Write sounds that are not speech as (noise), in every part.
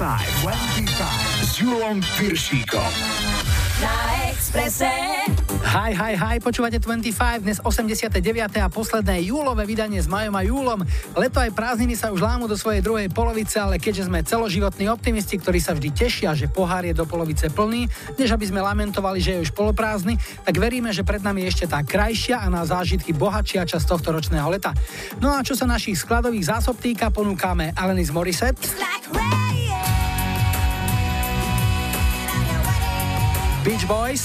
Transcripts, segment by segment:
25, 25 s Julom Piršíkom. Na Exprese. Hi, hi, hi, počúvate 25, dnes 89. a posledné júlové vydanie s Majom a Júlom. Leto aj prázdniny sa už lámu do svojej druhej polovice, ale keďže sme celoživotní optimisti, ktorí sa vždy tešia, že pohár je do polovice plný, než aby sme lamentovali, že je už poloprázdny, tak veríme, že pred nami je ešte tá krajšia a na zážitky bohatšia časť tohto ročného leta. No a čo sa našich skladových zásob týka, ponúkame Alanis Morissette. Beach Boys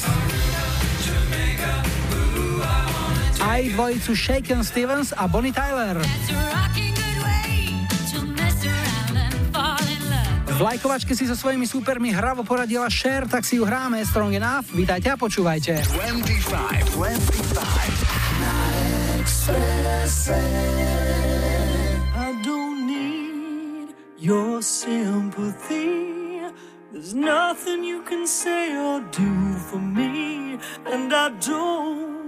aj dvojicu Shaken Stevens a Bonnie Tyler. V lajkovačke si so svojimi súpermi hravo poradila Cher, tak si ju hráme Strong Enough. Vítajte a počúvajte. 25, 25. I don't need your sympathy. There's nothing you can say or do for me, and I don't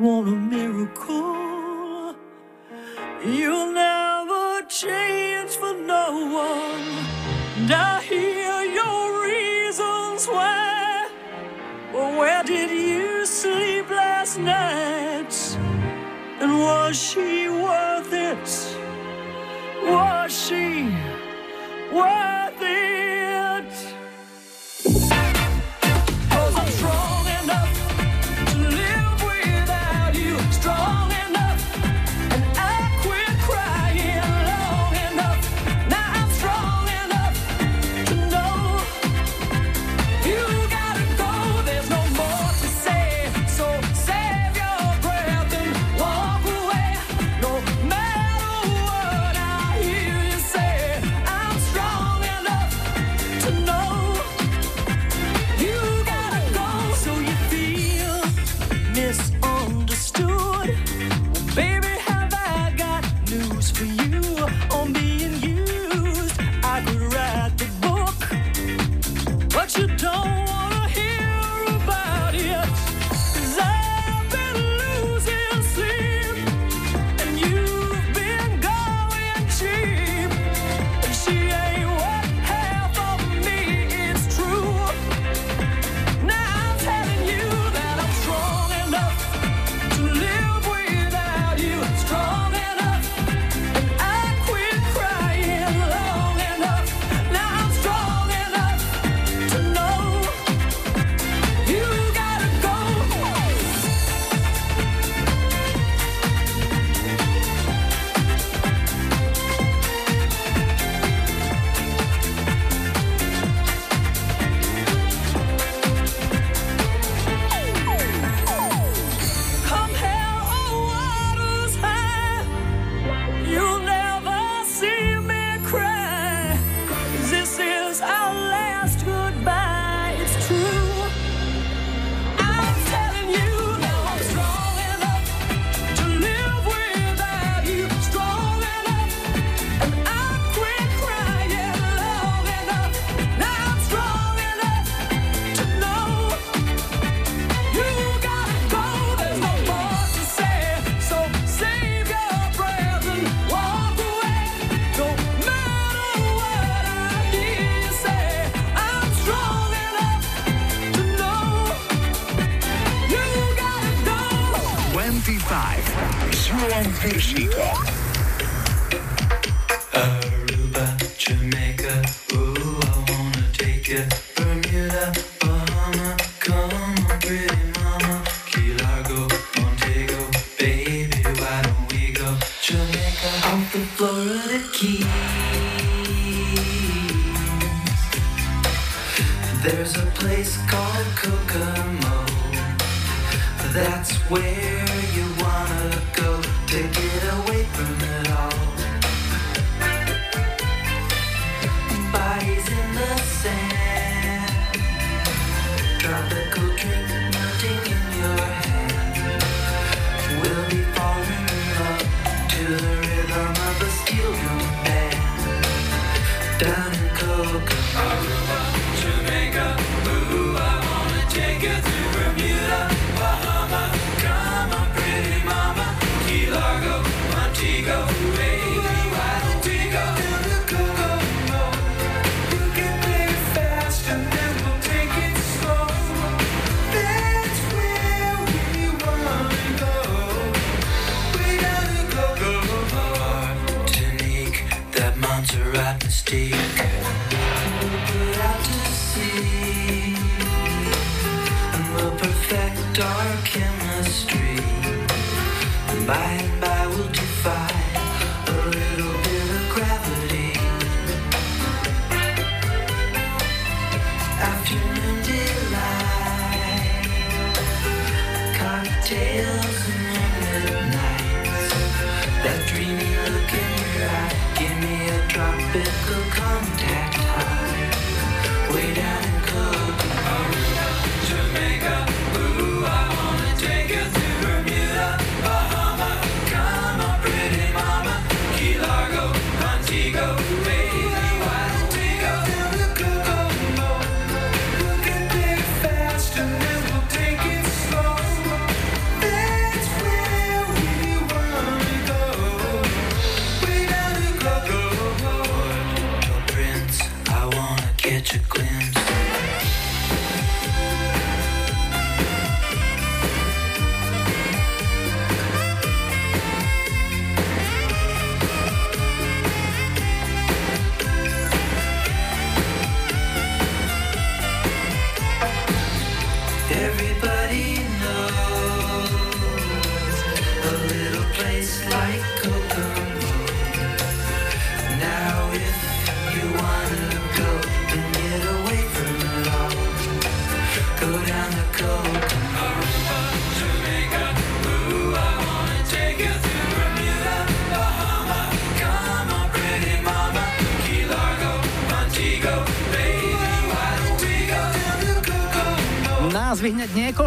want a miracle. You'll never change for no one, and I hear your reasons why. But where did you sleep last night? And was she worth it? Was she worth it?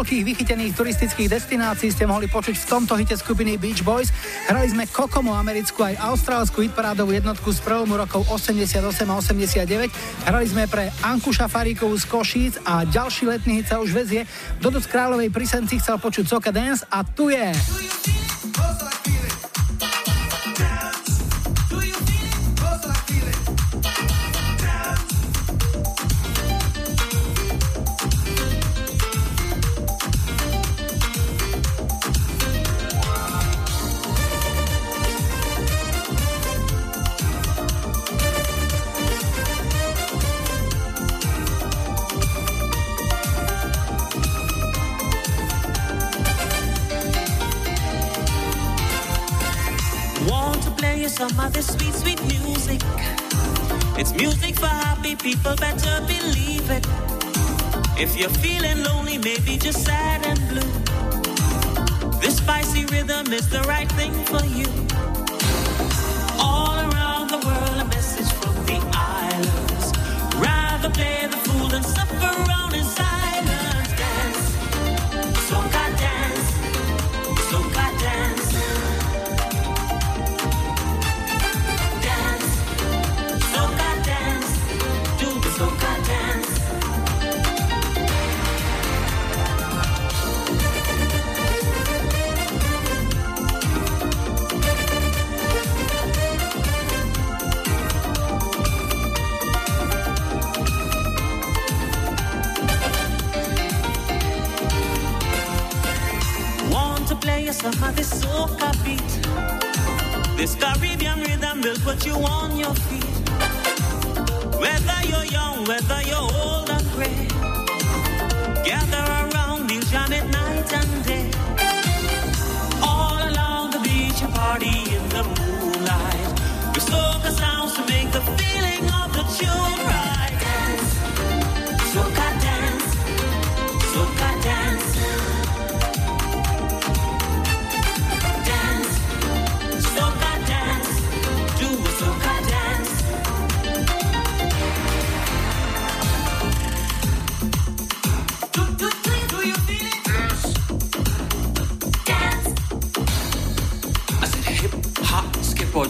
niekoľkých vychytených turistických destinácií ste mohli počuť v tomto hite skupiny Beach Boys. Hrali sme Kokomu americkú aj austrálsku hitparádovú jednotku z prelomu rokov 88 a 89. Hrali sme pre Anku Šafaríkovú z Košíc a ďalší letný hit sa už vezie. Dodo z Kráľovej prisenci chcel počuť Soka Dance a tu je...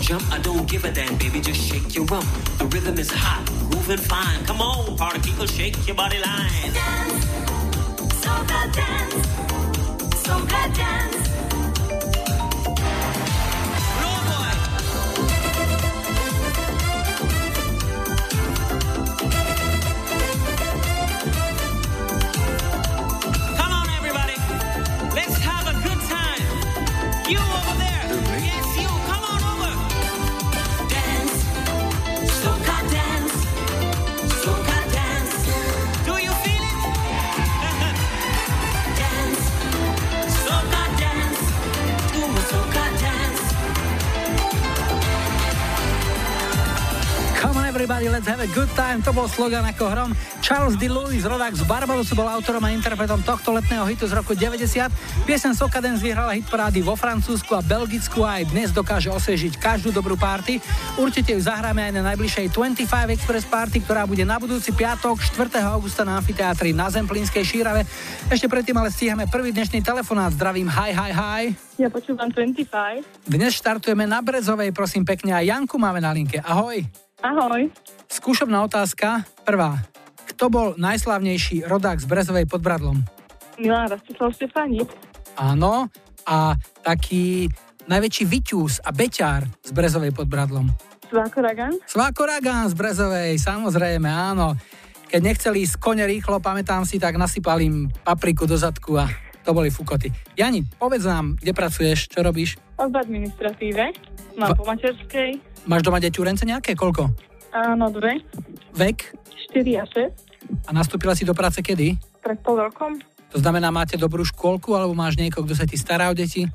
jump, I don't give a damn, baby, just shake your rump. The rhythm is hot, moving fine. Come on, party people, shake your body line. Dance, soca dance, dance. Let's have a good time. To bol slogan ako hrom. Charles D. Lewis, rodák z Barbadosu, bol autorom a interpretom tohto letného hitu z roku 90. Piesen Sokadens vyhrala hit parády vo Francúzsku a Belgicku a aj dnes dokáže osviežiť každú dobrú party. Určite ju zahráme aj na najbližšej 25 Express Party, ktorá bude na budúci piatok 4. augusta na amfiteátri na Zemplínskej Šírave. Ešte predtým ale stíhame prvý dnešný telefonát. Zdravím, hi, hi, hi. Ja počúvam 25. Dnes štartujeme na Brezovej, prosím pekne, a Janku máme na linke. Ahoj. Ahoj. Skúšobná otázka. Prvá. Kto bol najslavnejší rodák z Brezovej pod Bradlom? Milan Rastislav Štefánik. Áno. A taký najväčší vyťús a beťár z Brezovej pod Bradlom. Sváko Ragan. Sváko Ragan z Brezovej, samozrejme, áno. Keď nechceli ísť kone rýchlo, pamätám si, tak nasypali im papriku do zadku a to boli fukoty. Jani, povedz nám, kde pracuješ, čo robíš? V administratíve. Mám V- po materskej. Máš doma deťurence nejaké? Koľko? Áno, dve. Vek? 4 a 6. A nastúpila si do práce kedy? Pred pol rokom. To znamená, máte dobrú škôlku, alebo máš niekoho, kto sa ti stará o deti?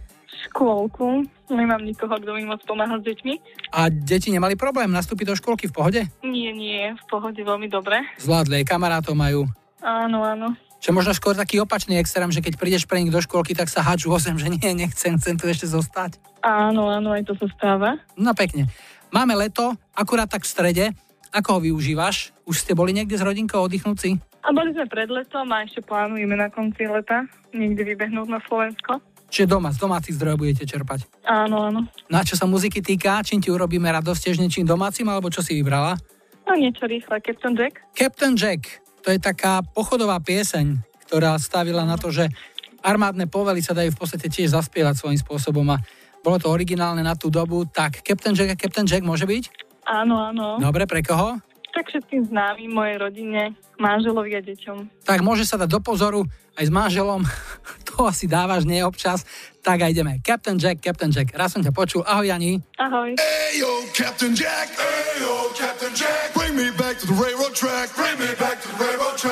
Škôlku. Nemám nikoho, kto mi moc pomáha s deťmi. A deti nemali problém nastúpiť do škôlky v pohode? Nie, nie. V pohode veľmi dobre. Zvládli, aj kamarátov majú. Áno, áno. Čo možno skôr taký opačný extrém, že keď prídeš pre nich do škôlky, tak sa háču o zem, že nie, nechcem, chcem tu ešte zostať. Áno, áno, aj to sa stáva. No pekne. Máme leto, akurát tak v strede. Ako ho využívaš? Už ste boli niekde s rodinkou oddychnúť si? A boli sme pred letom a ešte plánujeme na konci leta niekde vybehnúť na Slovensko. Čiže doma, z domácich zdrojov budete čerpať. Áno, áno. No a čo sa muziky týka, čím ti urobíme radosť, tiež niečím domácim, alebo čo si vybrala? No niečo rýchle. Captain Jack. Captain Jack, to je taká pochodová pieseň, ktorá stavila na to, že armádne povely sa dajú v podstate tiež zaspievať svojím spôsobom a bolo to originálne na tú dobu, tak Captain Jack a Captain Jack môže byť? Áno, áno. Dobre, pre koho? Tak všetkým známym, mojej rodine, manželovi a deťom. Tak môže sa dať do pozoru aj s manželom, (laughs) to asi dávaš nie občas, tak aj ideme. Captain Jack, Captain Jack, raz som ťa počul, ahoj Jani. Ahoj. Yo, Captain Jack. Yo, Captain Jack. Bring me back to the railroad track. Bring me back to the railroad track.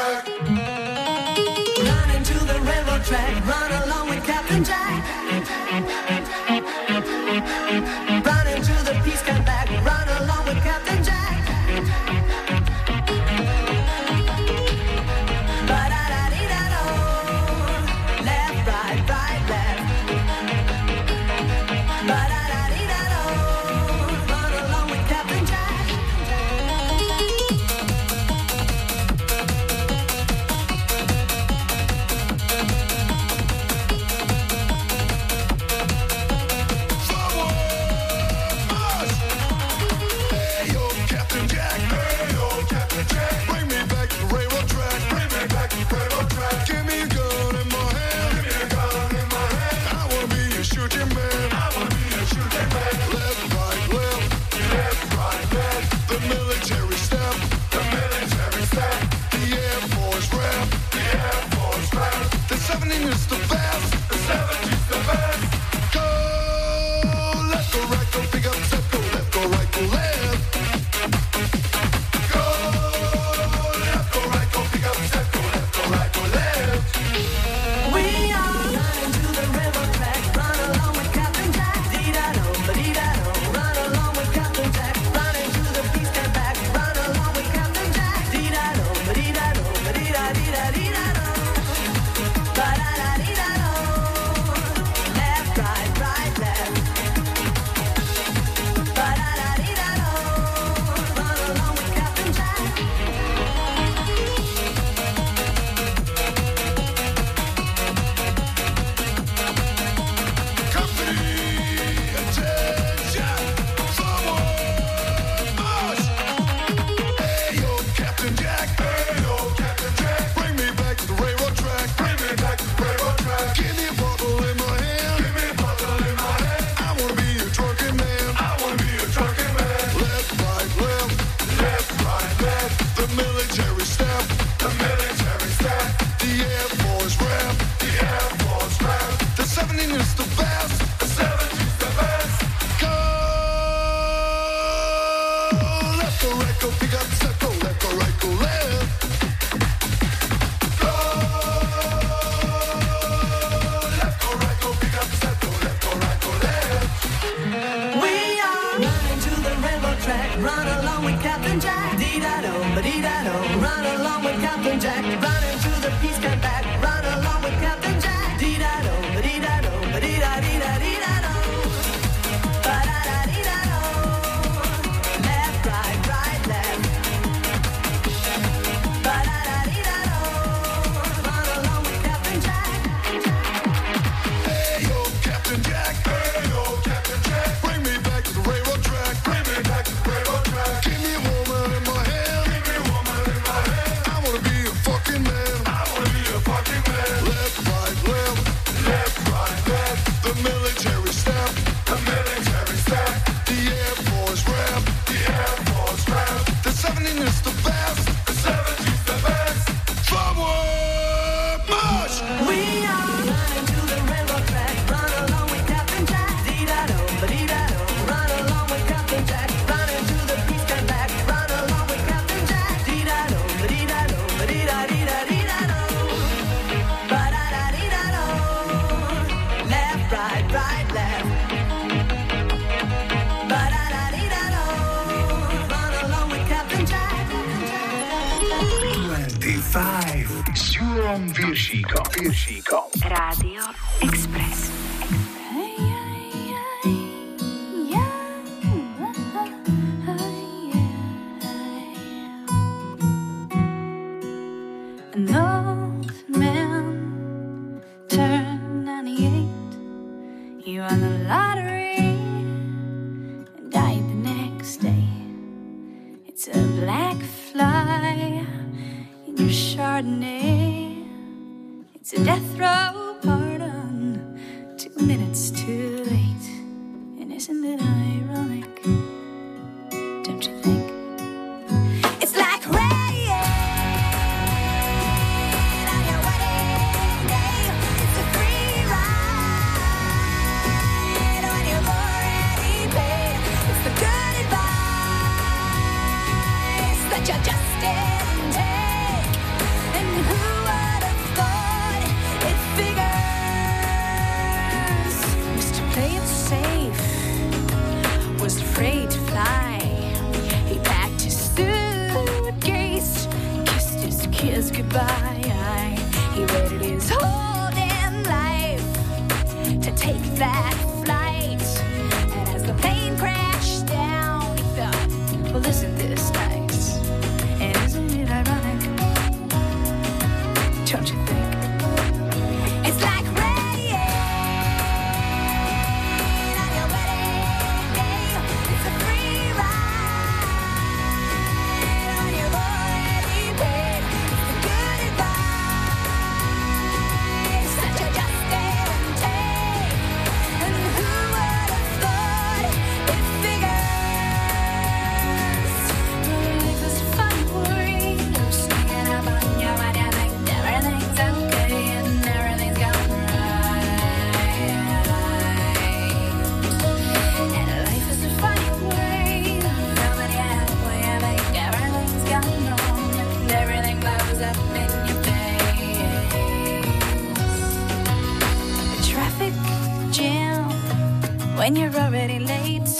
When you're already late.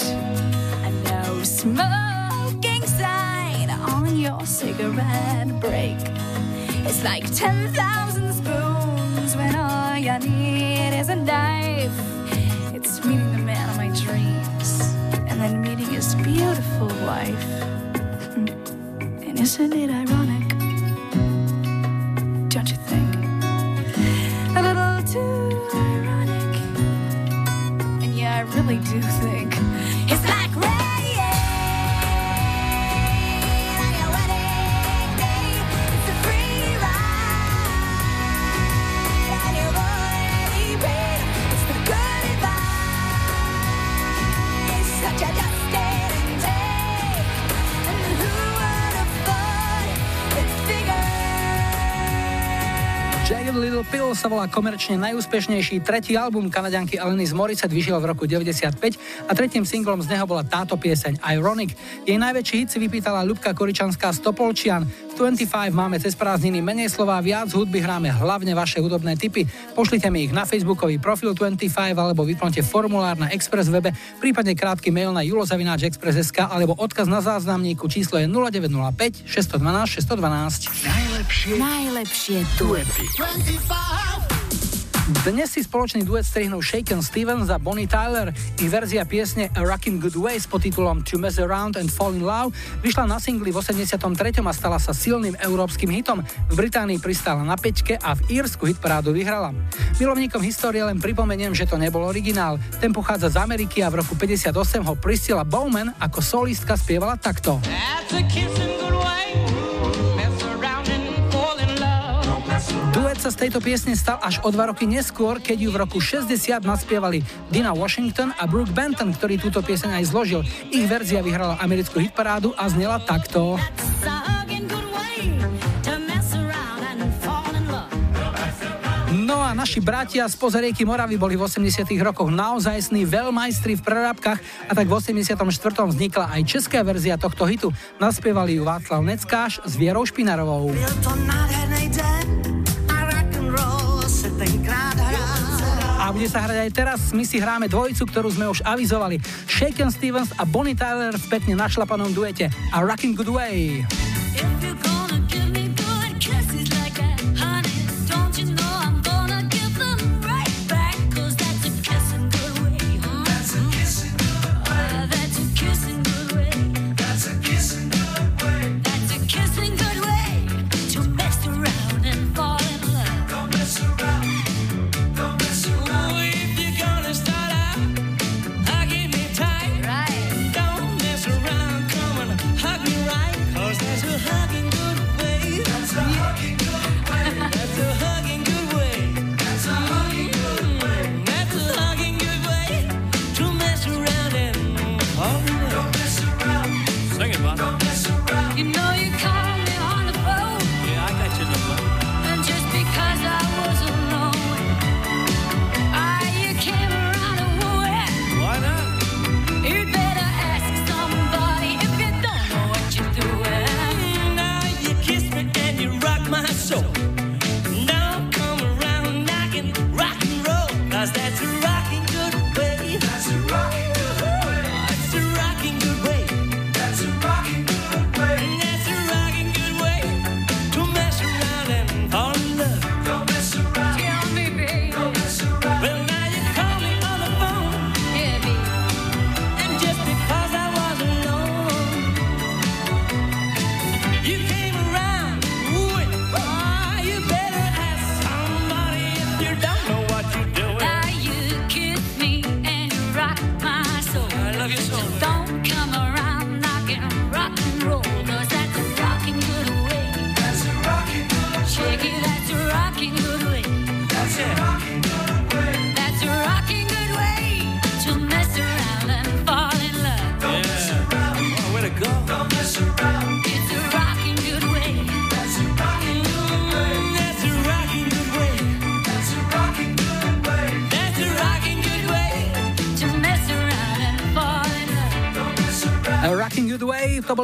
A no smoking sign on your cigarette break. It's like 10,000 spoons when all you need is a knife. It's meeting the man of my dreams and then meeting his beautiful wife. Hmm. And isn't it ironic? Really do think Pill sa volá komerčne najúspešnejší tretí album kanadianky Alanis Morissette vyšiel v roku 95 a tretím singlom z neho bola táto pieseň Ironic. Jej najväčší hit si vypýtala Ľubka Koričanská z Topolčian. V 25 máme cez prázdniny menej slova, viac hudby hráme hlavne vaše hudobné tipy. Pošlite mi ich na facebookový profil 25 alebo vyplňte formulár na Express webe, prípadne krátky mail na julozavináčexpress.sk alebo odkaz na záznamníku číslo je 0905 612 612. Najlepšie Najlepšie duety. Dnes si spoločný duet strihnú Shaken Stevens a Bonnie Tyler. Ich verzia piesne A Rockin' Good Ways pod titulom To Mess Around and Fall in Love vyšla na singli v 83. a stala sa silným európskym hitom. V Británii pristála na pečke a v Írsku hitparádu vyhrala. Milovníkom histórie len pripomeniem, že to nebol originál. Ten pochádza z Ameriky a v roku 58 ho Priscilla Bowman ako solistka spievala takto. That's a way. Duet sa z tejto piesne stal až o dva roky neskôr, keď ju v roku 60 naspievali Dina Washington a Brooke Benton, ktorý túto pieseň aj zložil. Ich verzia vyhrala americkú hitparádu a znela takto. No a naši bratia z Pozerieky Moravy boli v 80 rokoch naozajstní veľmajstri v prerábkach a tak v 84. vznikla aj česká verzia tohto hitu. Naspievali ju Václav Neckáš s Vierou Špinarovou. Byl to bude sa hrať aj teraz. My si hráme dvojicu, ktorú sme už avizovali. Shaken Stevens a Bonnie Tyler v pekne našlapanom duete a Rockin' Good Way. If you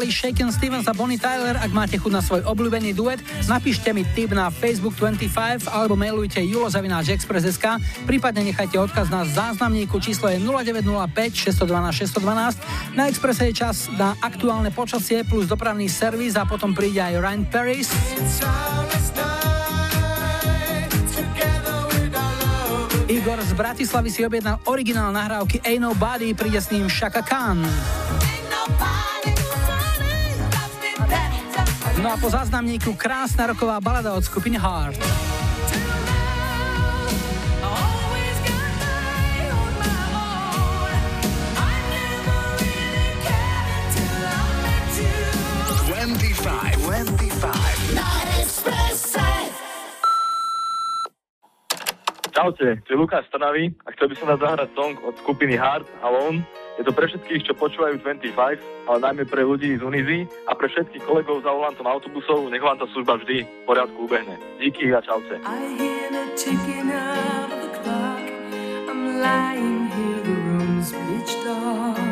Charlie Shaken Stevens a Bonnie Tyler. Ak máte chuť na svoj obľúbený duet, napíšte mi tip na Facebook 25 alebo mailujte julozavináčexpress.sk prípadne nechajte odkaz na záznamníku číslo je 0905 612 612. Na Expresse je čas na aktuálne počasie plus dopravný servis a potom príde aj Ryan Paris. Igor z Bratislavy si objednal originál nahrávky Ain't Nobody, príde s ním Shaka Khan. No a po záznamníku krásna roková balada od skupiny Heart. Čaute, tu je Lukáš Trnavy a chcel by som vás zahrať song od skupiny HARD Alone je to pre všetkých, čo počúvajú 25, ale najmä pre ľudí z Unizy a pre všetkých kolegov za volantom autobusov, nech vám tá služba vždy v poriadku ubehne. Díky a čaute. lying here, the room's pitch dark.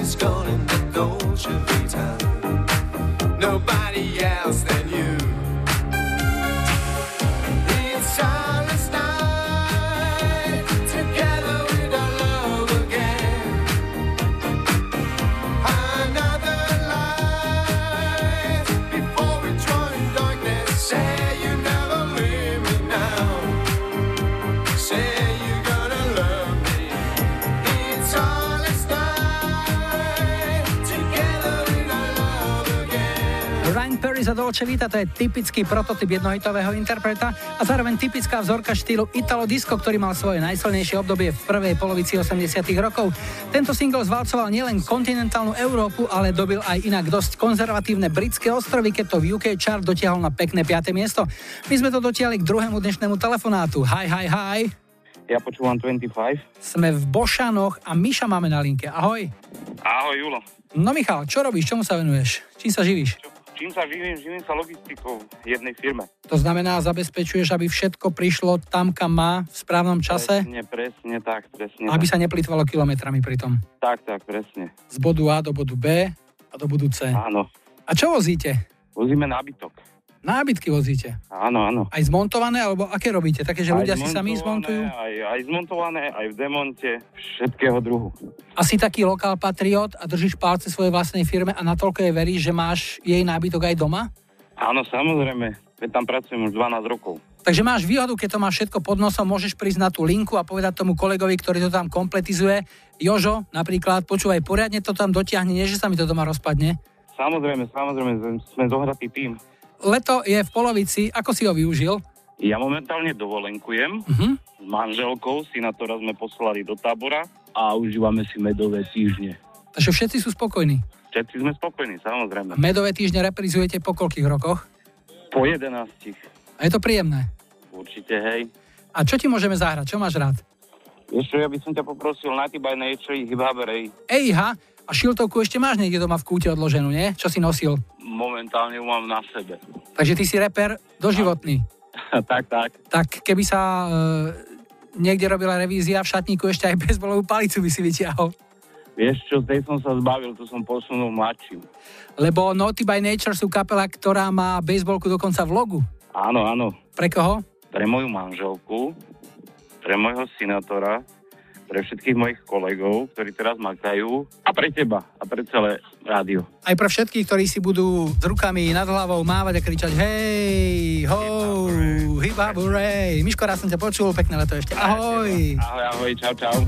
This magic's gone in the Dolce Vita. Nobody else than you. Za Dolce Vita to je typický prototyp jednohitového interpreta a zároveň typická vzorka štýlu Italo Disco, ktorý mal svoje najsilnejšie obdobie v prvej polovici 80 rokov. Tento single zvalcoval nielen kontinentálnu Európu, ale dobil aj inak dosť konzervatívne britské ostrovy, keď to v UK chart dotiahol na pekné 5. miesto. My sme to dotiahli k druhému dnešnému telefonátu. Hi, hi, hi. Ja počúvam 25. Sme v Bošanoch a Miša máme na linke. Ahoj. Ahoj, Julo. No Michal, čo robíš? Čomu sa venuješ? Čím sa živíš? Čím sa živím? Živím sa logistikou jednej firme. To znamená, zabezpečuješ, aby všetko prišlo tam, kam má v správnom čase, Presne, presne tak, presne aby tak. sa neplýtvalo kilometrami pri tom. Tak, tak, presne. Z bodu A do bodu B a do bodu C. Áno. A čo vozíte? Vozíme nábytok. Nábytky vozíte. Áno, áno. Aj zmontované, alebo aké robíte? Také, že Aj ľudia si sami zmontujú? Aj, aj zmontované, aj v demonte, všetkého druhu. Asi taký lokál patriot a držíš palce svojej vlastnej firme a natoľko jej veríš, že máš jej nábytok aj doma? Áno, samozrejme. Veď tam pracujem už 12 rokov. Takže máš výhodu, keď to máš všetko pod nosom, môžeš prísť na tú linku a povedať tomu kolegovi, ktorý to tam kompletizuje. Jožo, napríklad, počúvaj, poriadne to tam dotiahne, nie že sa mi to doma rozpadne. Samozrejme, samozrejme, sme zohratý tým. Leto je v polovici, ako si ho využil? Ja momentálne dovolenkujem. Mhm. S manželkou si na to raz sme poslali do tábora a užívame si medové týždne. Takže všetci sú spokojní. Všetci sme spokojní, samozrejme. Medové týždne reprizujete po koľkých rokoch? Po 11. A je to príjemné. Určite, hej. A čo ti môžeme zahrať? Čo máš rád? Čo, ja by som ťa poprosil by Nature, Hip Haberej. Ejha, a šiltovku ešte máš niekde doma v kúte odloženú, nie? Čo si nosil? Momentálne ju mám na sebe. Takže ty si reper doživotný. (laughs) tak, tak. Tak keby sa e, niekde robila revízia v šatníku, ešte aj bezbolovú palicu by si vytiahol. Vieš čo, tej som sa zbavil, tu som posunul mladším. Lebo Naughty by Nature sú kapela, ktorá má baseballku dokonca v logu. Áno, áno. Pre koho? Pre moju manželku, pre môjho synátora, pre všetkých mojich kolegov, ktorí teraz makajú a pre teba a pre celé rádio. Aj pre všetkých, ktorí si budú s rukami nad hlavou mávať a kričať hej, ho, hip hop, hooray. Miško, raz som ťa počul, pekné leto ešte. Ahoj. Ahoj, ahoj, čau, čau.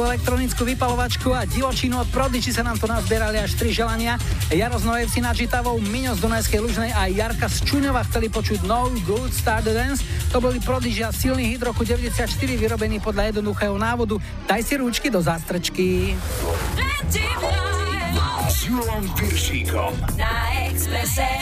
tú elektronickú vypalovačku a divočinu od Prodigy sa nám to nazberali až tri želania. Jaro z Norevci nad Žitavou, Miňo z Dunajskej Lužnej a Jarka z Čuňova chceli počuť No Good Start the Dance. To boli Prodigy a silný hit roku 94 vyrobený podľa jednoduchého návodu Daj si rúčky do zástrčky. Na Expresse.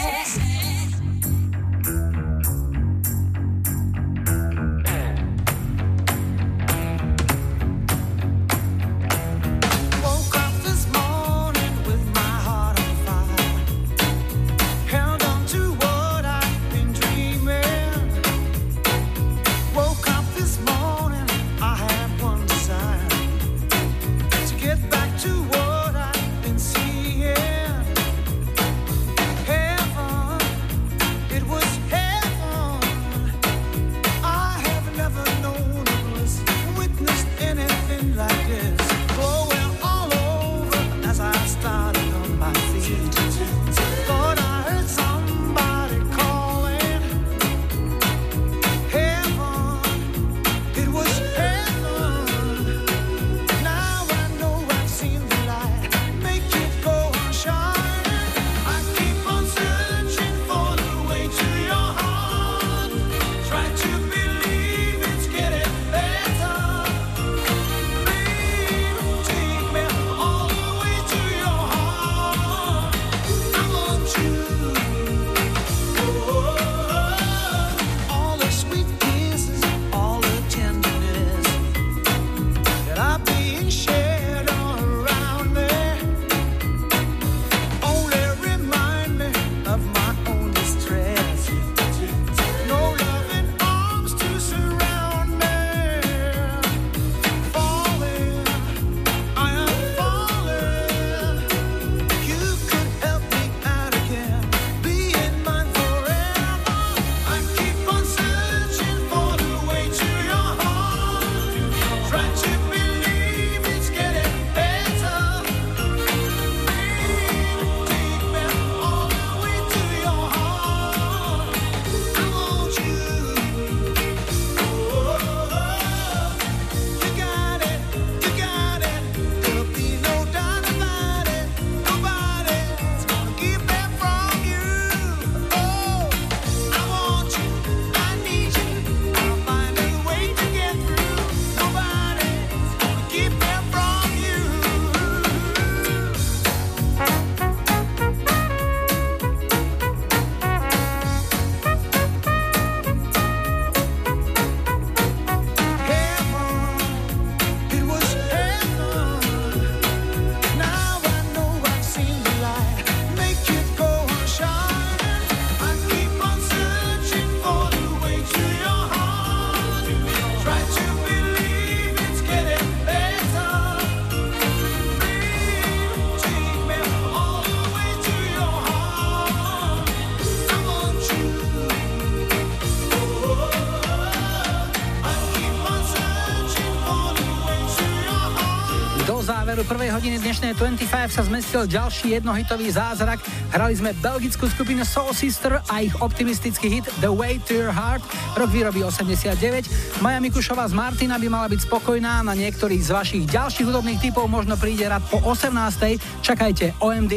25 sa zmestil ďalší jednohitový zázrak. Hrali sme belgickú skupinu Soul Sister a ich optimistický hit The Way to Your Heart, rok výroby 89. Maja Mikušová z Martina by mala byť spokojná, na niektorých z vašich ďalších hudobných typov možno príde rad po 18. Čakajte OMD.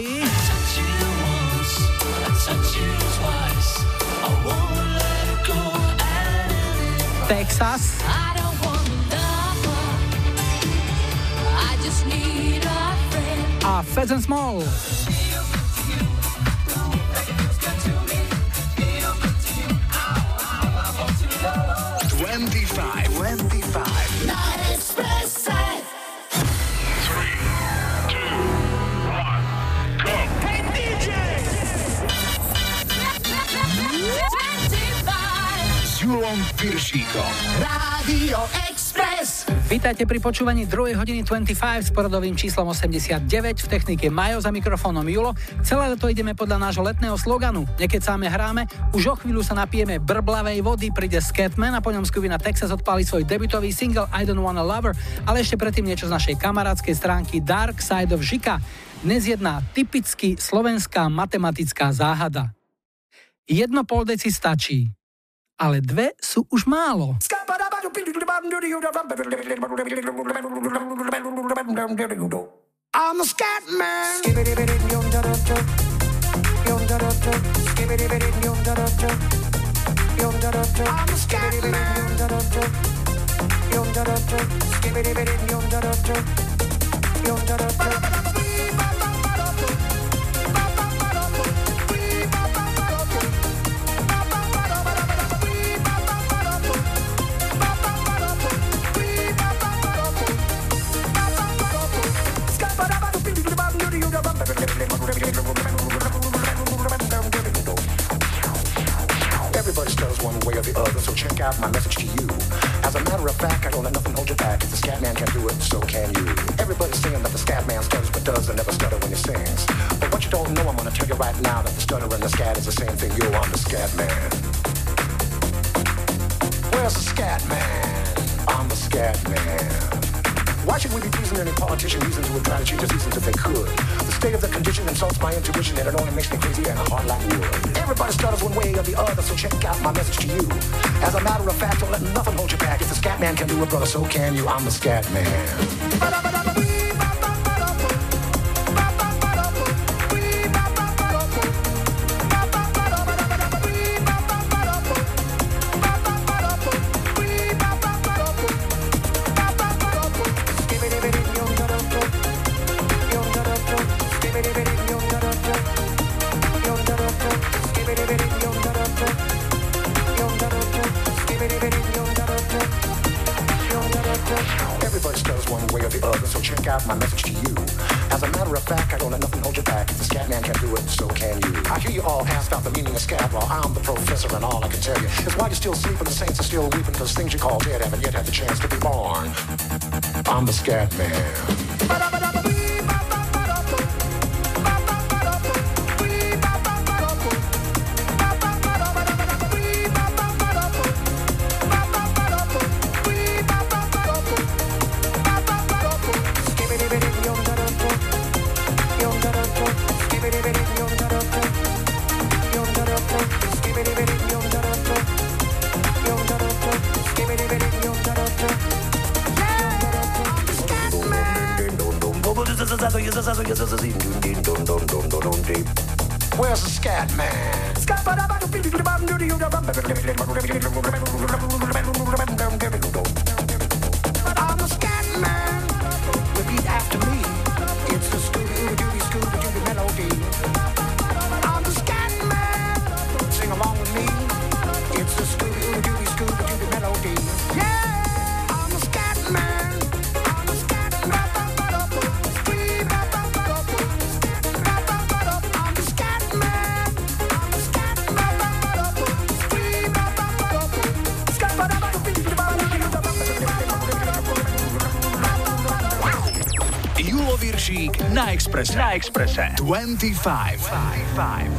Texas friend. a Fats and Small. Vítajte pri počúvaní 2. hodiny 25 s poradovým číslom 89 v technike Majo za mikrofónom Julo. Celé leto ideme podľa nášho letného sloganu. Nekecáme hráme, už o chvíľu sa napijeme brblavej vody, príde Scatman a po ňom skupina Texas odpáli svoj debutový single I Don't Wanna Lover, ale ešte predtým niečo z našej kamarádskej stránky Dark Side of Žika. Dnes jedna typicky slovenská matematická záhada. Jedno pol deci stačí, ale dve sú už málo. I'm a scat man. I'm a scat man. One way or the other, so check out my message to you. As a matter of fact, I don't let nothing hold you back. If the scat man can do it, so can you. Everybody's saying that the scat man stutters but does and never stutter when he sings. But what you don't know, I'm gonna tell you right now that the stutter and the scat is the same thing. Yo, I'm the scat man. Where's the scat man? I'm the scat man. Why should we be pleasing any politician reasons who would try to cheat the seasons if they could? State of the condition insults my intuition and it only makes me crazy and a hard like wood. Everybody stutters one way or the other, so check out my message to you. As a matter of fact, don't let nothing hold you back. If the scat man can do it, brother, so can you. I'm the scat man. Exprese. Na Exprese. 25. 25.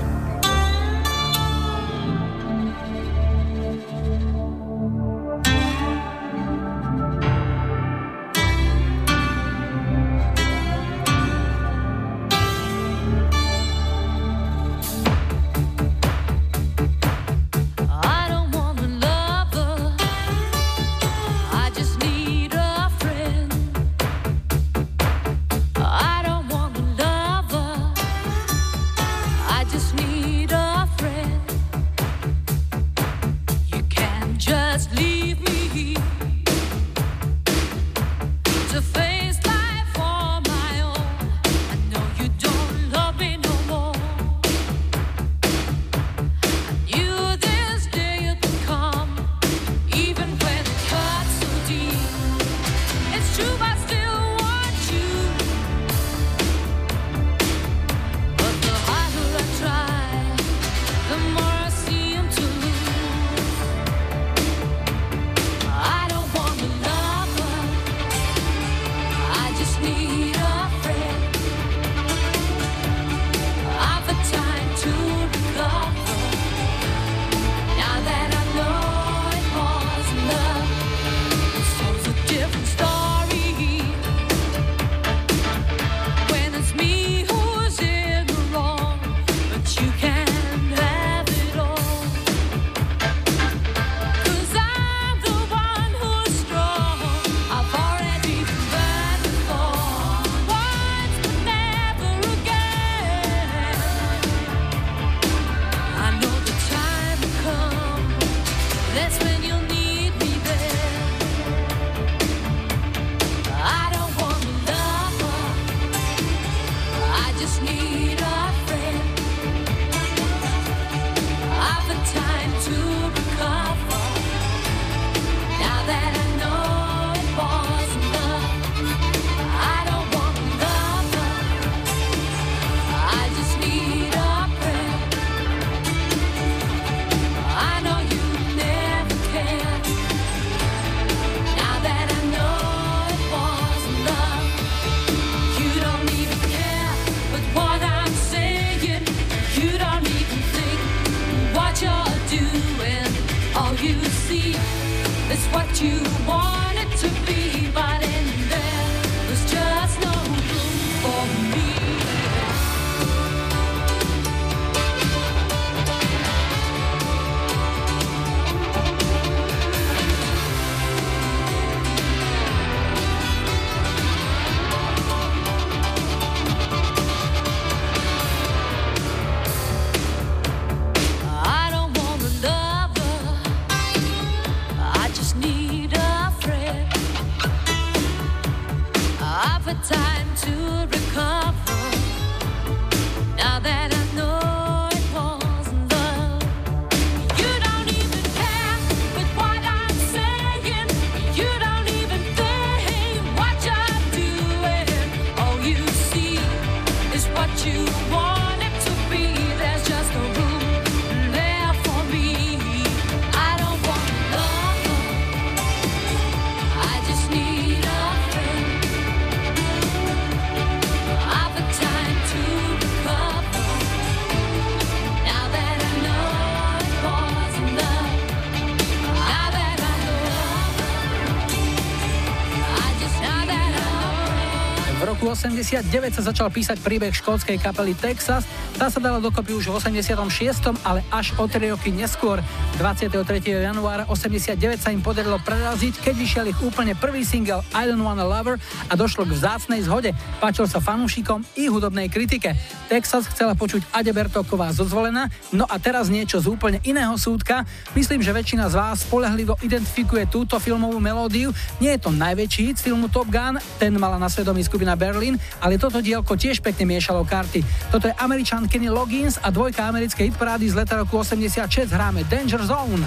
89 sa začal písať príbeh škótskej kapely Texas. Tá sa dala dokopy už v 86., ale až o 3 roky neskôr, 23. januára 89 sa im podarilo preraziť, keď vyšiel ich úplne prvý single I Don't Wanna Lover a došlo k vzácnej zhode. Páčil sa fanúšikom i hudobnej kritike. Texas chcela počuť Adebertoková zozvolená, no a teraz niečo z úplne iného súdka. Myslím, že väčšina z vás spolehlivo identifikuje túto filmovú melódiu. Nie je to najväčší hit z filmu Top Gun, ten mala na svedomí skupina Berlin, ale toto dielko tiež pekne miešalo karty. Toto je američan Kenny Loggins a dvojka americkej hitparády z leta roku 86 hráme Danger Zone.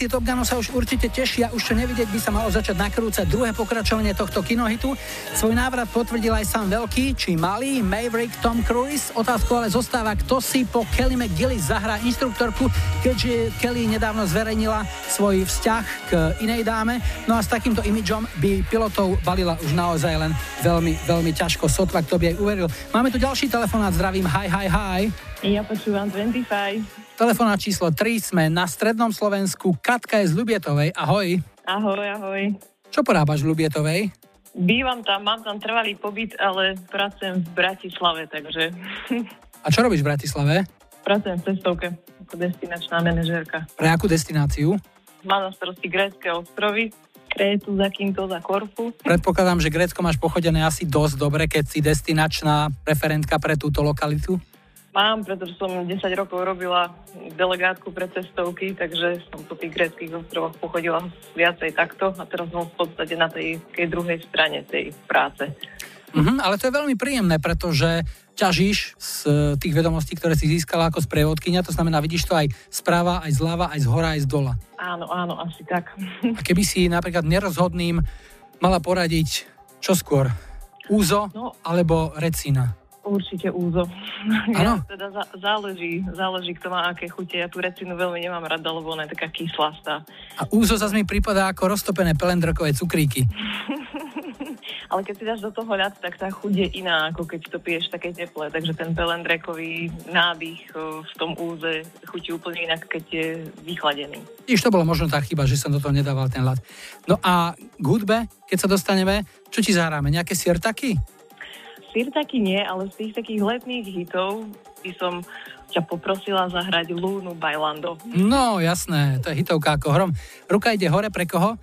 Milovníci Top Gunu sa už určite tešia, už čo nevidieť by sa malo začať nakrúcať druhé pokračovanie tohto kinohitu. Svoj návrat potvrdil aj sám veľký, či malý, Maverick Tom Cruise. Otázkou ale zostáva, kto si po Kelly McGillis zahrá inštruktorku, keďže Kelly nedávno zverejnila svoj vzťah k inej dáme. No a s takýmto imidžom by pilotov balila už naozaj len veľmi, veľmi ťažko. Sotva, kto by aj uveril. Máme tu ďalší telefonát, zdravím, hi, hi, hi. Ja počúvam 25. Telefonát číslo 3, sme na strednom Slovensku. Katka je z Ľubietovej, ahoj. Ahoj, ahoj. Čo porábaš v Ľubietovej? Bývam tam, mám tam trvalý pobyt, ale pracujem v Bratislave, takže A čo robíš v Bratislave? pracujem v cestovke ako destinačná manažérka. Pre akú destináciu? Mám na starosti grécké ostrovy, Krétu, Zakynthos a Korfu. Predpokladám, že Grécko máš pochodené asi dosť dobre, keď si destinačná referentka pre túto lokalitu. Mám, pretože som 10 rokov robila delegátku pre cestovky, takže som po tých gréckých ostrovoch pochodila viacej takto a teraz som v podstate na tej, tej druhej strane tej práce. Mhm, ale to je veľmi príjemné, pretože ťažíš z e, tých vedomostí, ktoré si získala ako sprievodkynia, to znamená, vidíš to aj správa, aj zľava, aj z hora, aj z dola. Áno, áno, asi tak. A keby si napríklad nerozhodným mala poradiť, čo skôr? Úzo No. alebo recina? Určite úzo. Áno. Ja, teda za, záleží, záleží, kto má aké chute. Ja tú recinu veľmi nemám rada, lebo ona je taká kyslastá. A úzo zase mi prípada ako roztopené pelendrkové cukríky. (laughs) Ale keď si dáš do toho ľad, tak tá chuť je iná, ako keď to piješ také teplé. Takže ten pelendrekový nádych v tom úze chutí úplne inak, keď je vychladený. Tiež to bolo možno tá chyba, že som do toho nedával ten ľad. No a k hudbe, keď sa dostaneme, čo ti zahráme? Nejaké siertaky? Sír taký nie, ale z tých takých letných hitov by som ťa poprosila zahrať Lúnu Bailando. No, jasné, to je hitovka ako hrom. Ruka ide hore pre koho?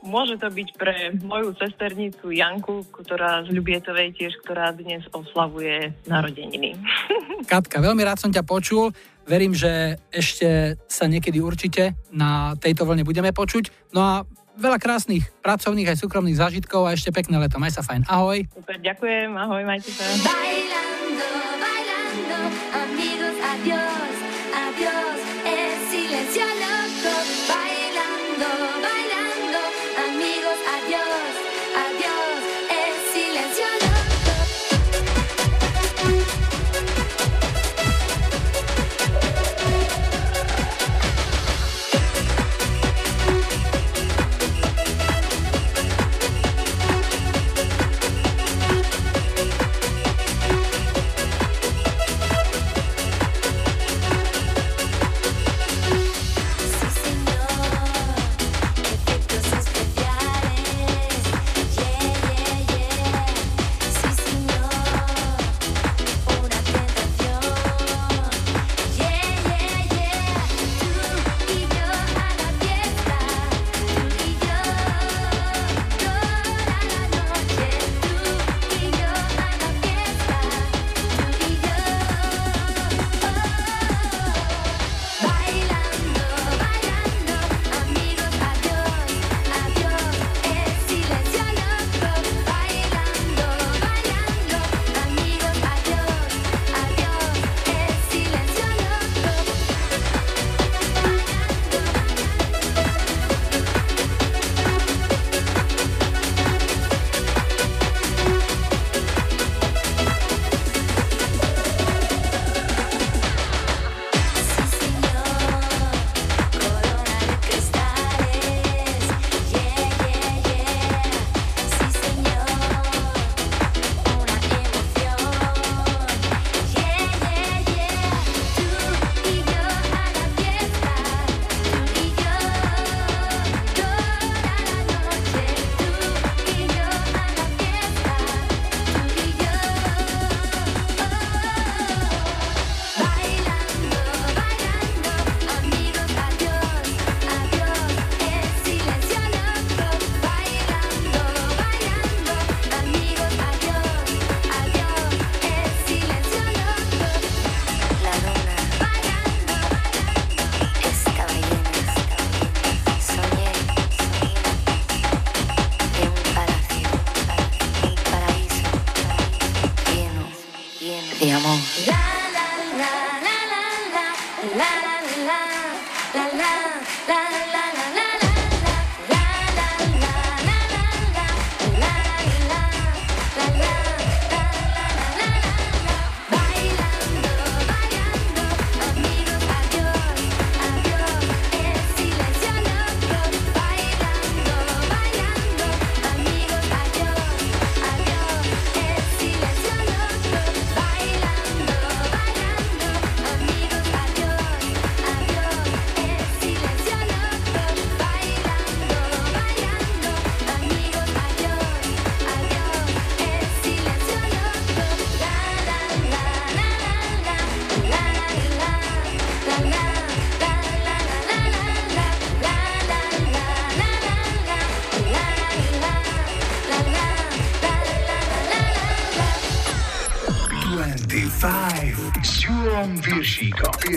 Môže to byť pre moju sesternicu Janku, ktorá z Ľubietovej tiež, ktorá dnes oslavuje narodeniny. (laughs) Katka, veľmi rád som ťa počul. Verím, že ešte sa niekedy určite na tejto vlne budeme počuť. No a veľa krásnych pracovných aj súkromných zážitkov a ešte pekné leto. Maj sa fajn. Ahoj. Super, ďakujem, ahoj, majte sa.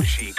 She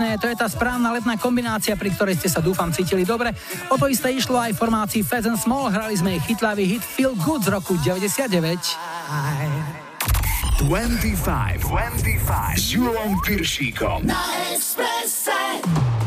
jasné, to je tá správna letná kombinácia, pri ktorej ste sa dúfam cítili dobre. O to isté išlo aj v formácii Fat and Small, hrali sme ich chytlavý hit Feel Good z roku 99. 25. 25 s Júlom Piršíkom. Na Expresse.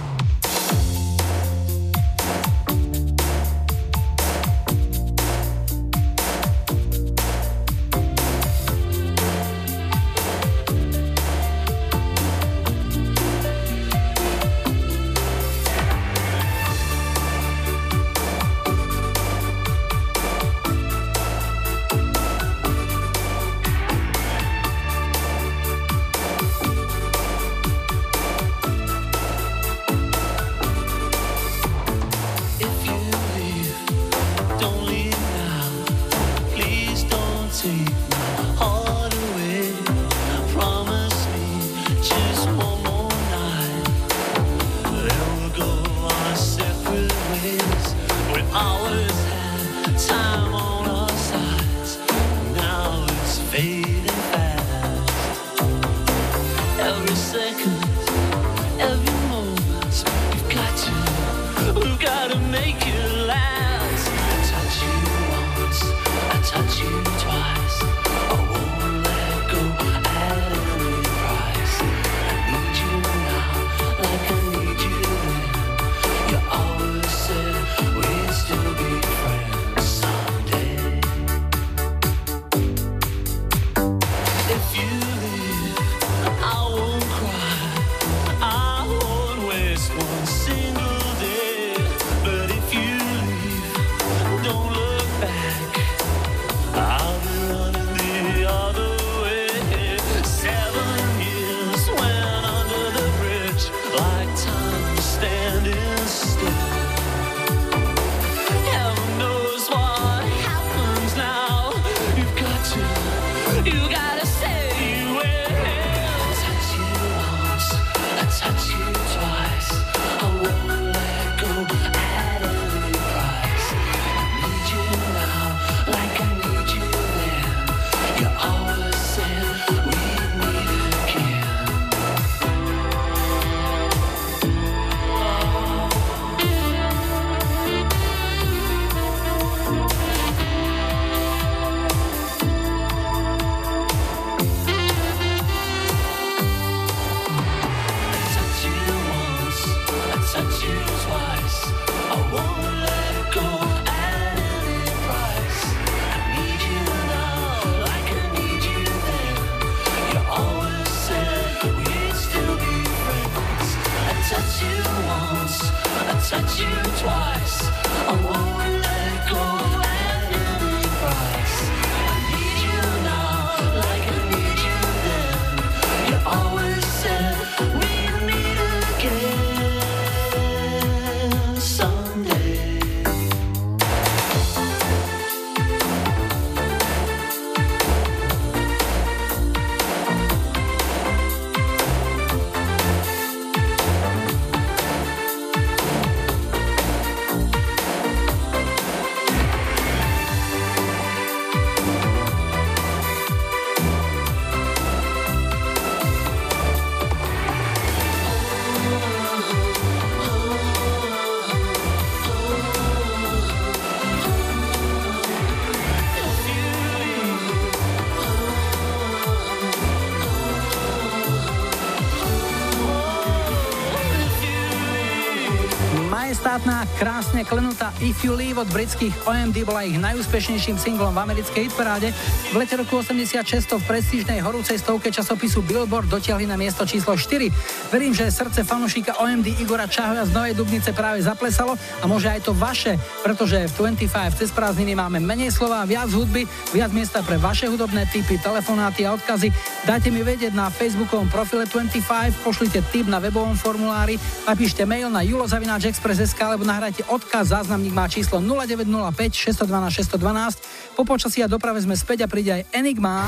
Krásne klenutá If You Leave od britských OMD bola ich najúspešnejším singlom v americkej hitparáde. V lete roku 86 to v prestížnej horúcej stovke časopisu Billboard dotiahli na miesto číslo 4. Verím, že srdce fanúšika OMD Igora Čahoja z Novej Dubnice práve zaplesalo a môže aj to vaše, pretože v 25 cez prázdniny máme menej slova, viac hudby, viac miesta pre vaše hudobné typy, telefonáty a odkazy. Dajte mi vedieť na facebookovom profile 25, pošlite tip na webovom formulári, napíšte mail na julozavináčexpress.sk alebo nahrajte odkaz, záznamník má číslo 0905 612 612. Po počasí a doprave sme späť a príde aj Enigma.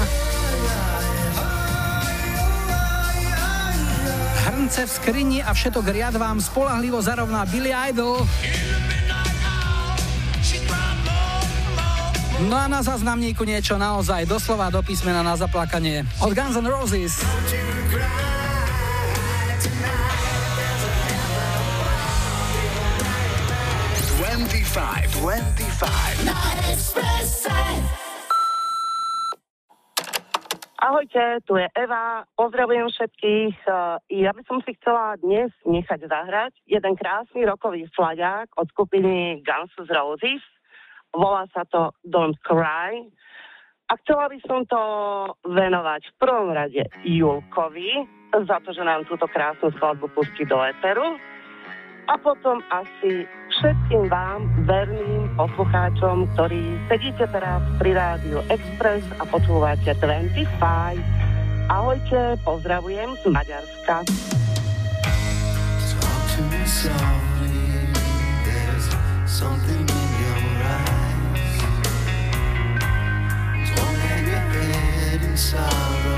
Hrnce v skrini a všetok riad vám spolahlivo zarovná Billy Idol. No a na záznamníku niečo naozaj doslova do písmena na zaplakanie. Od Guns N' Roses. 25, 25. Na Expresse. Ahojte, tu je Eva, pozdravujem všetkých. Eh, Ja by som si chcela dnes nechať zahrať jeden krásny rokový flaďák od skupiny Guns N' Roses. Volá sa to Don't Cry. A chcela by som to venovať v prvom rade Julkovi za to, že nám túto krásnu skladbu pustí do éteru. A potom asi všetkým vám, verným poslucháčom, ktorí sedíte teraz pri rádiu Express a počúvate 25. Ahojte, pozdravujem z Maďarska. Sorrow,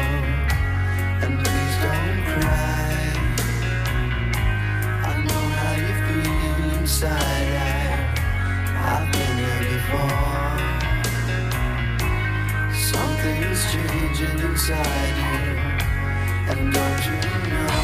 and please don't cry. Inside. I've been there before. Something's changing inside you, and don't you know?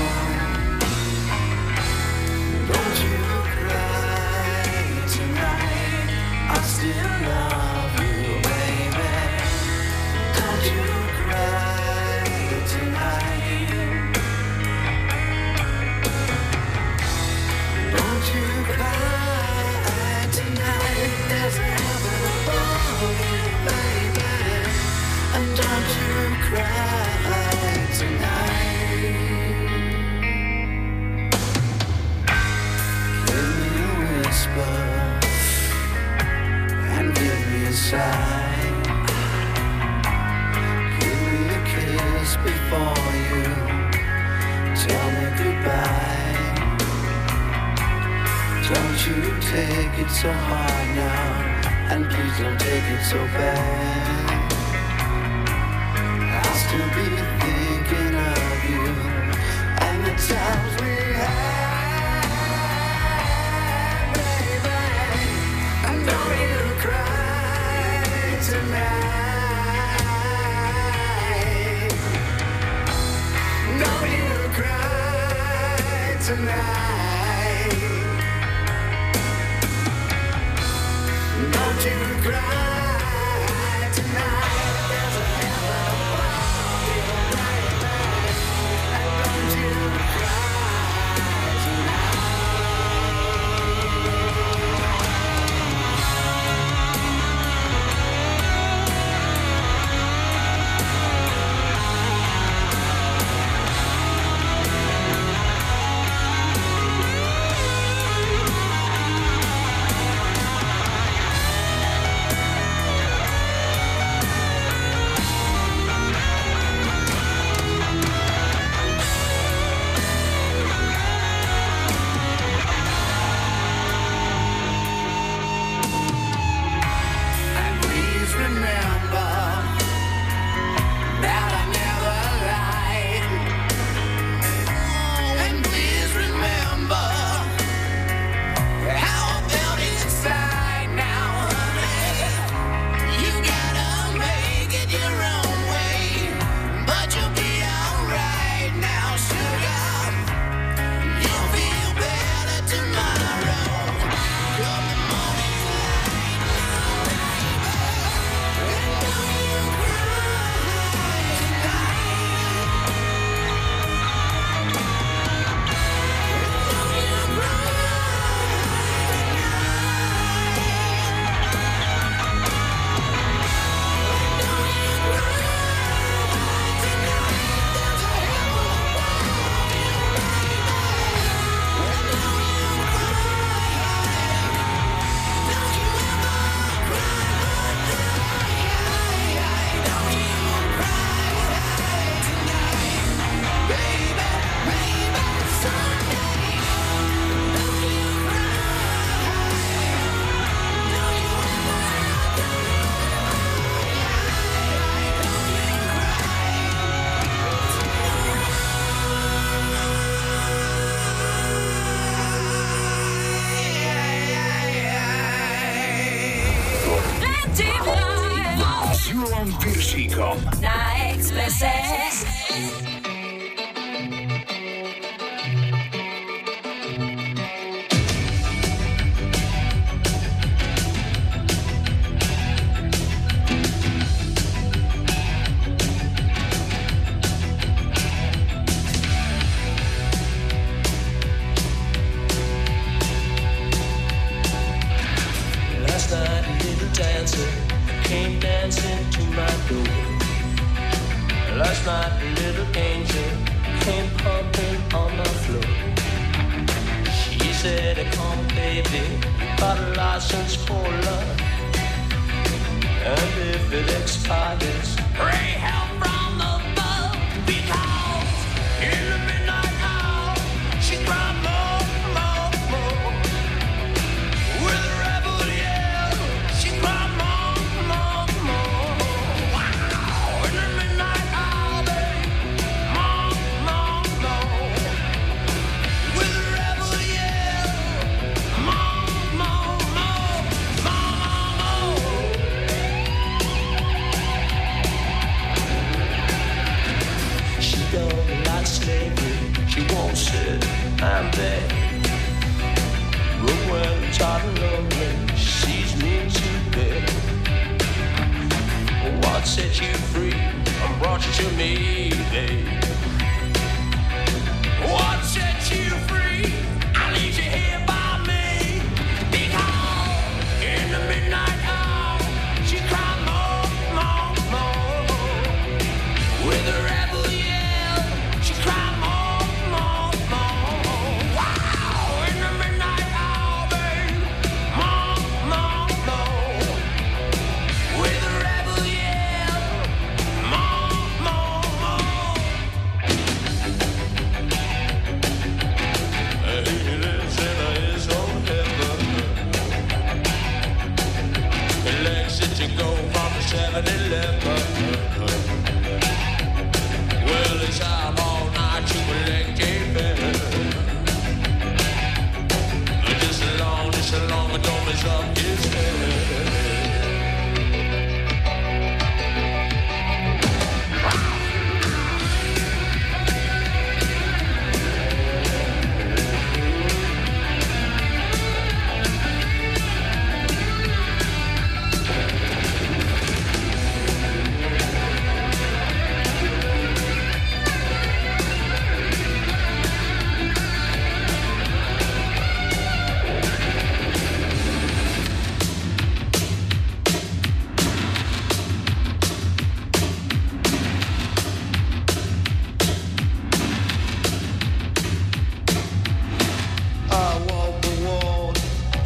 Divná. S Julom Piršíkom. Na Expresse.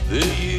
the you.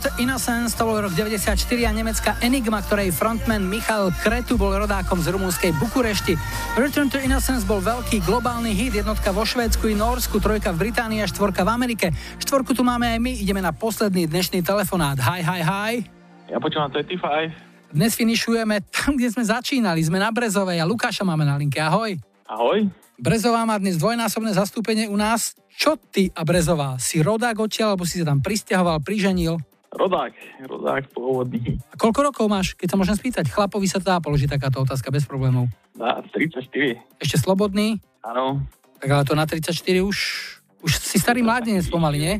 To Innocence to bol rok 94 a nemecká Enigma, ktorej frontman Michal Kretu bol rodákom z rumúnskej Bukurešti. Return to Innocence bol veľký globálny hit, jednotka vo Švédsku i Norsku, trojka v Británii a štvorka v Amerike. Štvorku tu máme aj my, ideme na posledný dnešný telefonát. Hi, hi, hi. Ja počúvam 25. Dnes finišujeme tam, kde sme začínali, sme na Brezovej a Lukáša máme na linke. Ahoj. Ahoj. Brezová má dnes dvojnásobné zastúpenie u nás. Čo ty a Brezová? Si rodák odtiaľ, alebo si sa tam pristahoval, priženil? Rodák, rodák pôvodný. A koľko rokov máš, keď sa môžem spýtať? Chlapovi sa dá položiť takáto otázka bez problémov. Na 34. Ešte slobodný? Áno. Tak ale to na 34 už, už si starý mládenec pomaly, nie?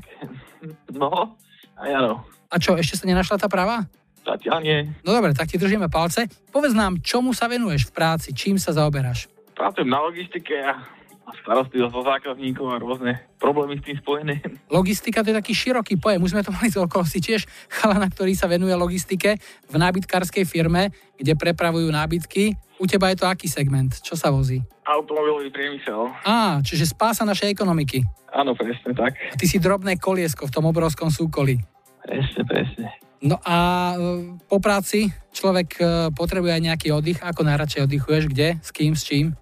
No, aj áno. A čo, ešte sa nenašla tá práva? Zatiaľ nie. No dobre, tak ti držíme palce. Povedz nám, čomu sa venuješ v práci, čím sa zaoberáš? Pracujem na logistike a a starostlivosť o zákazníkov a rôzne problémy s tým spojené. Logistika to je taký široký pojem. Už sme to mali toľko si tiež chalana, ktorý sa venuje logistike v nábytkárskej firme, kde prepravujú nábytky. U teba je to aký segment? Čo sa vozí? Automobilový priemysel. Á, čiže spása našej ekonomiky. Áno, presne tak. A ty si drobné koliesko v tom obrovskom súkolí. Presne, presne. No a e, po práci človek e, potrebuje aj nejaký oddych. Ako najradšej oddychuješ? Kde? S kým? S čím?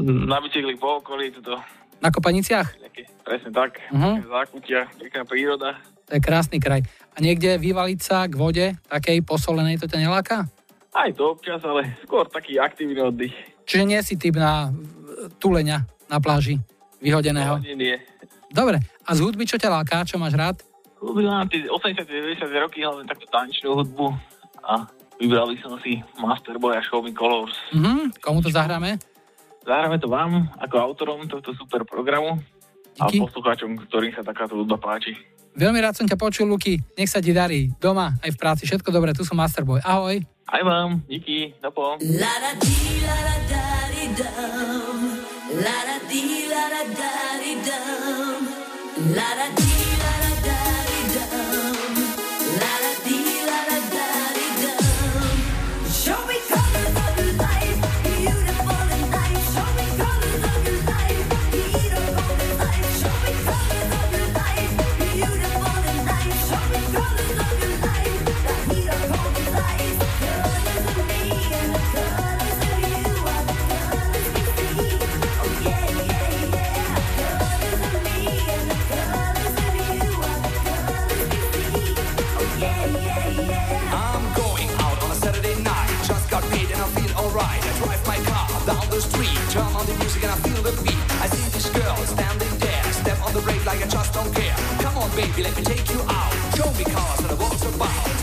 Na bicykli po okolí, toto, Na Kopaniciach? presne tak. Mhm. Zákutia, pekná príroda. To je krásny kraj. A niekde vyvaliť sa k vode, takej posolenej, to ťa neláka? Aj to občas, ale skôr taký aktívny oddych. Čiže nie si typ na e, tuleňa na pláži, vyhodeného. Nie, nie. Dobre, a z hudby čo ťa láka, čo máš rád? Ľúbil mám tie 80-90 roky, hlavne takú tančnú hudbu a vybral by som si Masterboy a Show Me Colors. Mhm, komu to zahráme? Zahráme to vám ako autorom tohto super programu a Díky. poslucháčom, ktorým sa takáto hudba páči. Veľmi rád som ťa počul, Luky. Nech sa ti darí. Doma, aj v práci. Všetko dobré. Tu som Masterboy. Ahoj. Aj vám, díky, do po. La da dee la da da dee dum. La da dee la da da dee dum. La da dee the street, turn on the music and I feel the beat. I see this girl standing there, step on the brake like I just don't care. Come on, baby, let me take you out. Show me cars and what's about.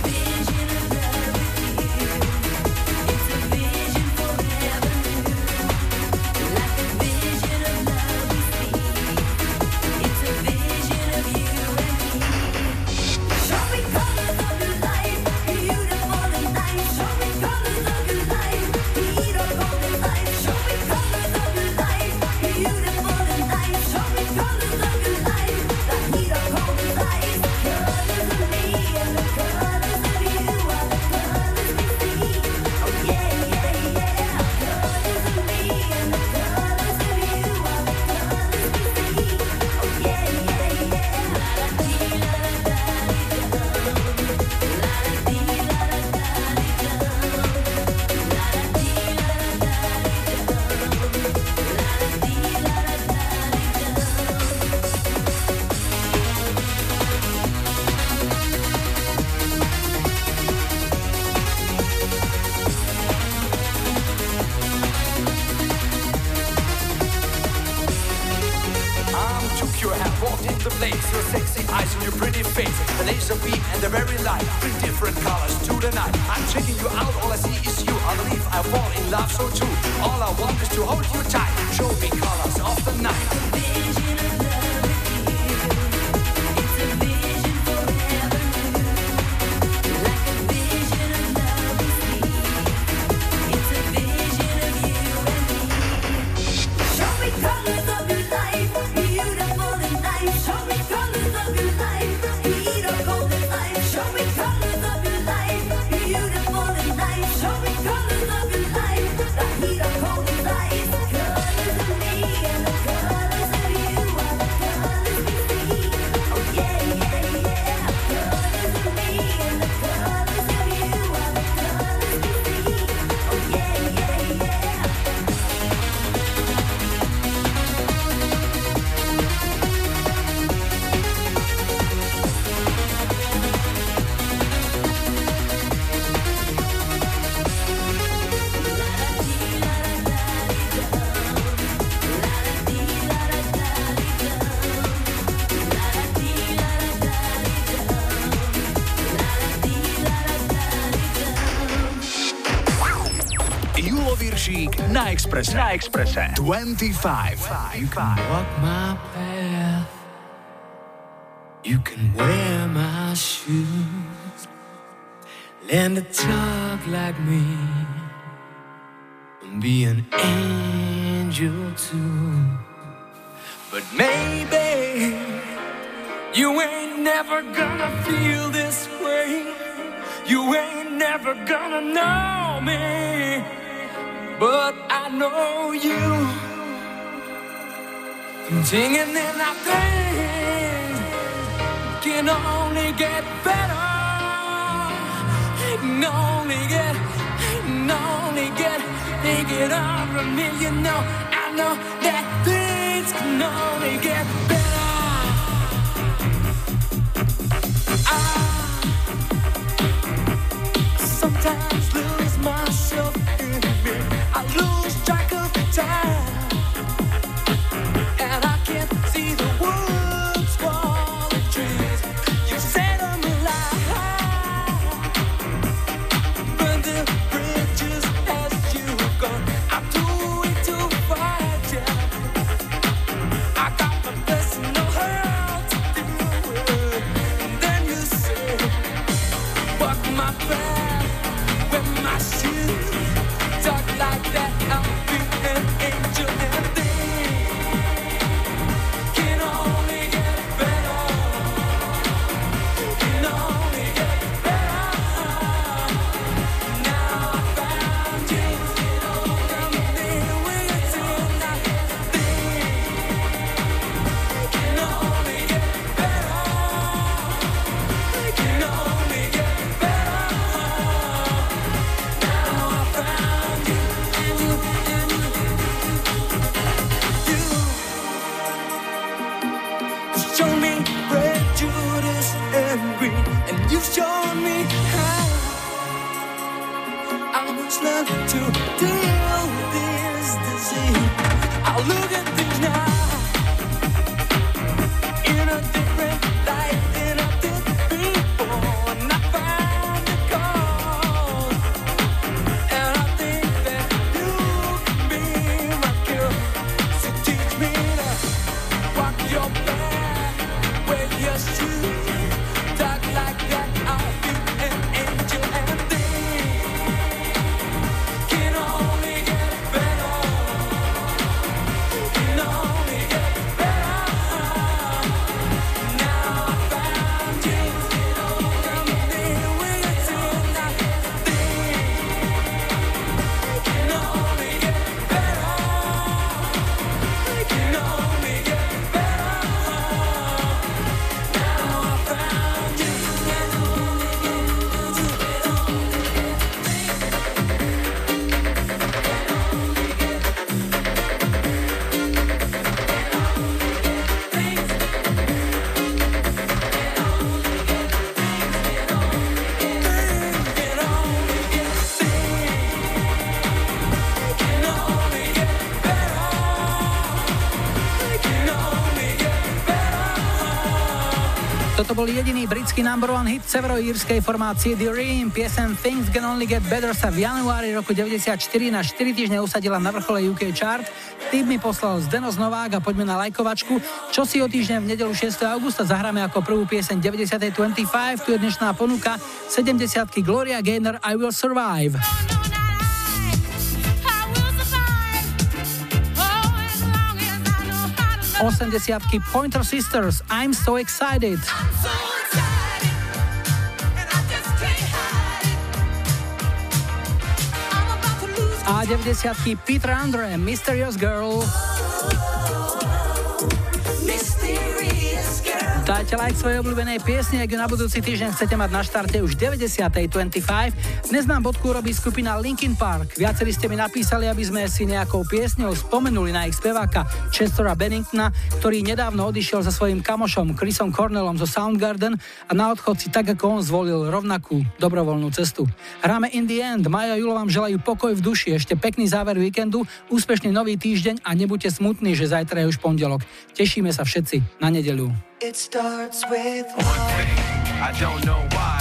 Place. Your sexy eyes and your pretty face. The laser beam and the very light. Bring different colors to the night. I'm checking you out, all I see is you. I believe I fall in love so too. All I want is to hold you tight. Show me colors of the night. Na Expresse. Na Expresse. 25. Walk my path. You can wear my shoes. Learn to talk like me. And be an angel too. But maybe you ain't never gonna feel this way. You ain't never gonna know me. But I know you. Singing in our things can only get better. Can only get, can only get, take it from me. You know, I know that things can only get better. I sometimes lose myself. I lose track of time. Toto bol jediný britský number one hit severoírskej formácie The Ream. Piesen Things Can Only Get Better sa v januári roku 94 na 4 týždne usadila na vrchole UK chart. Tým mi poslal Zdenos Novák a poďme na lajkovačku. Čo si o týždeň v nedelu 6. augusta zahráme ako prvú pieseň 90. 25. Tu je dnešná ponuka 70. Gloria Gaynor I Will Survive. 80 Pointer Sisters I'm So Excited. 90 Peter Andre Mysterious Girl. Dajte like svojej obľúbenej piesni, ak ju na budúci týždeň chcete mať na štarte už 90. 25. Dnes nám bodku robí skupina Linkin Park. Viacerí ste mi napísali, aby sme si nejakou piesňou spomenuli na ich speváka Chestora Benningtona, ktorý nedávno odišiel so svojím kamošom Chrisom Cornellom zo Soundgarden a na odchod si tak ako on zvolil rovnakú dobrovoľnú cestu. Hráme In the End, Maja Julo vám želajú pokoj v duši, ešte pekný záver víkendu, úspešný nový týždeň a nebuďte smutní, že zajtra je už pondelok. Tešíme sa všetci na nedeľu. It starts with one. I don't know why.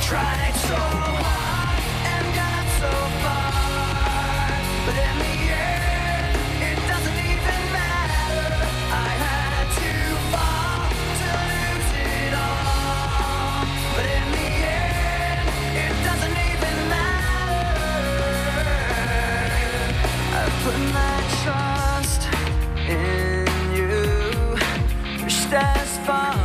tried so hard and got so far. But in the end, it doesn't even matter. I had to fall to lose it all. But in the end, it doesn't even matter. I put my trust in you. As far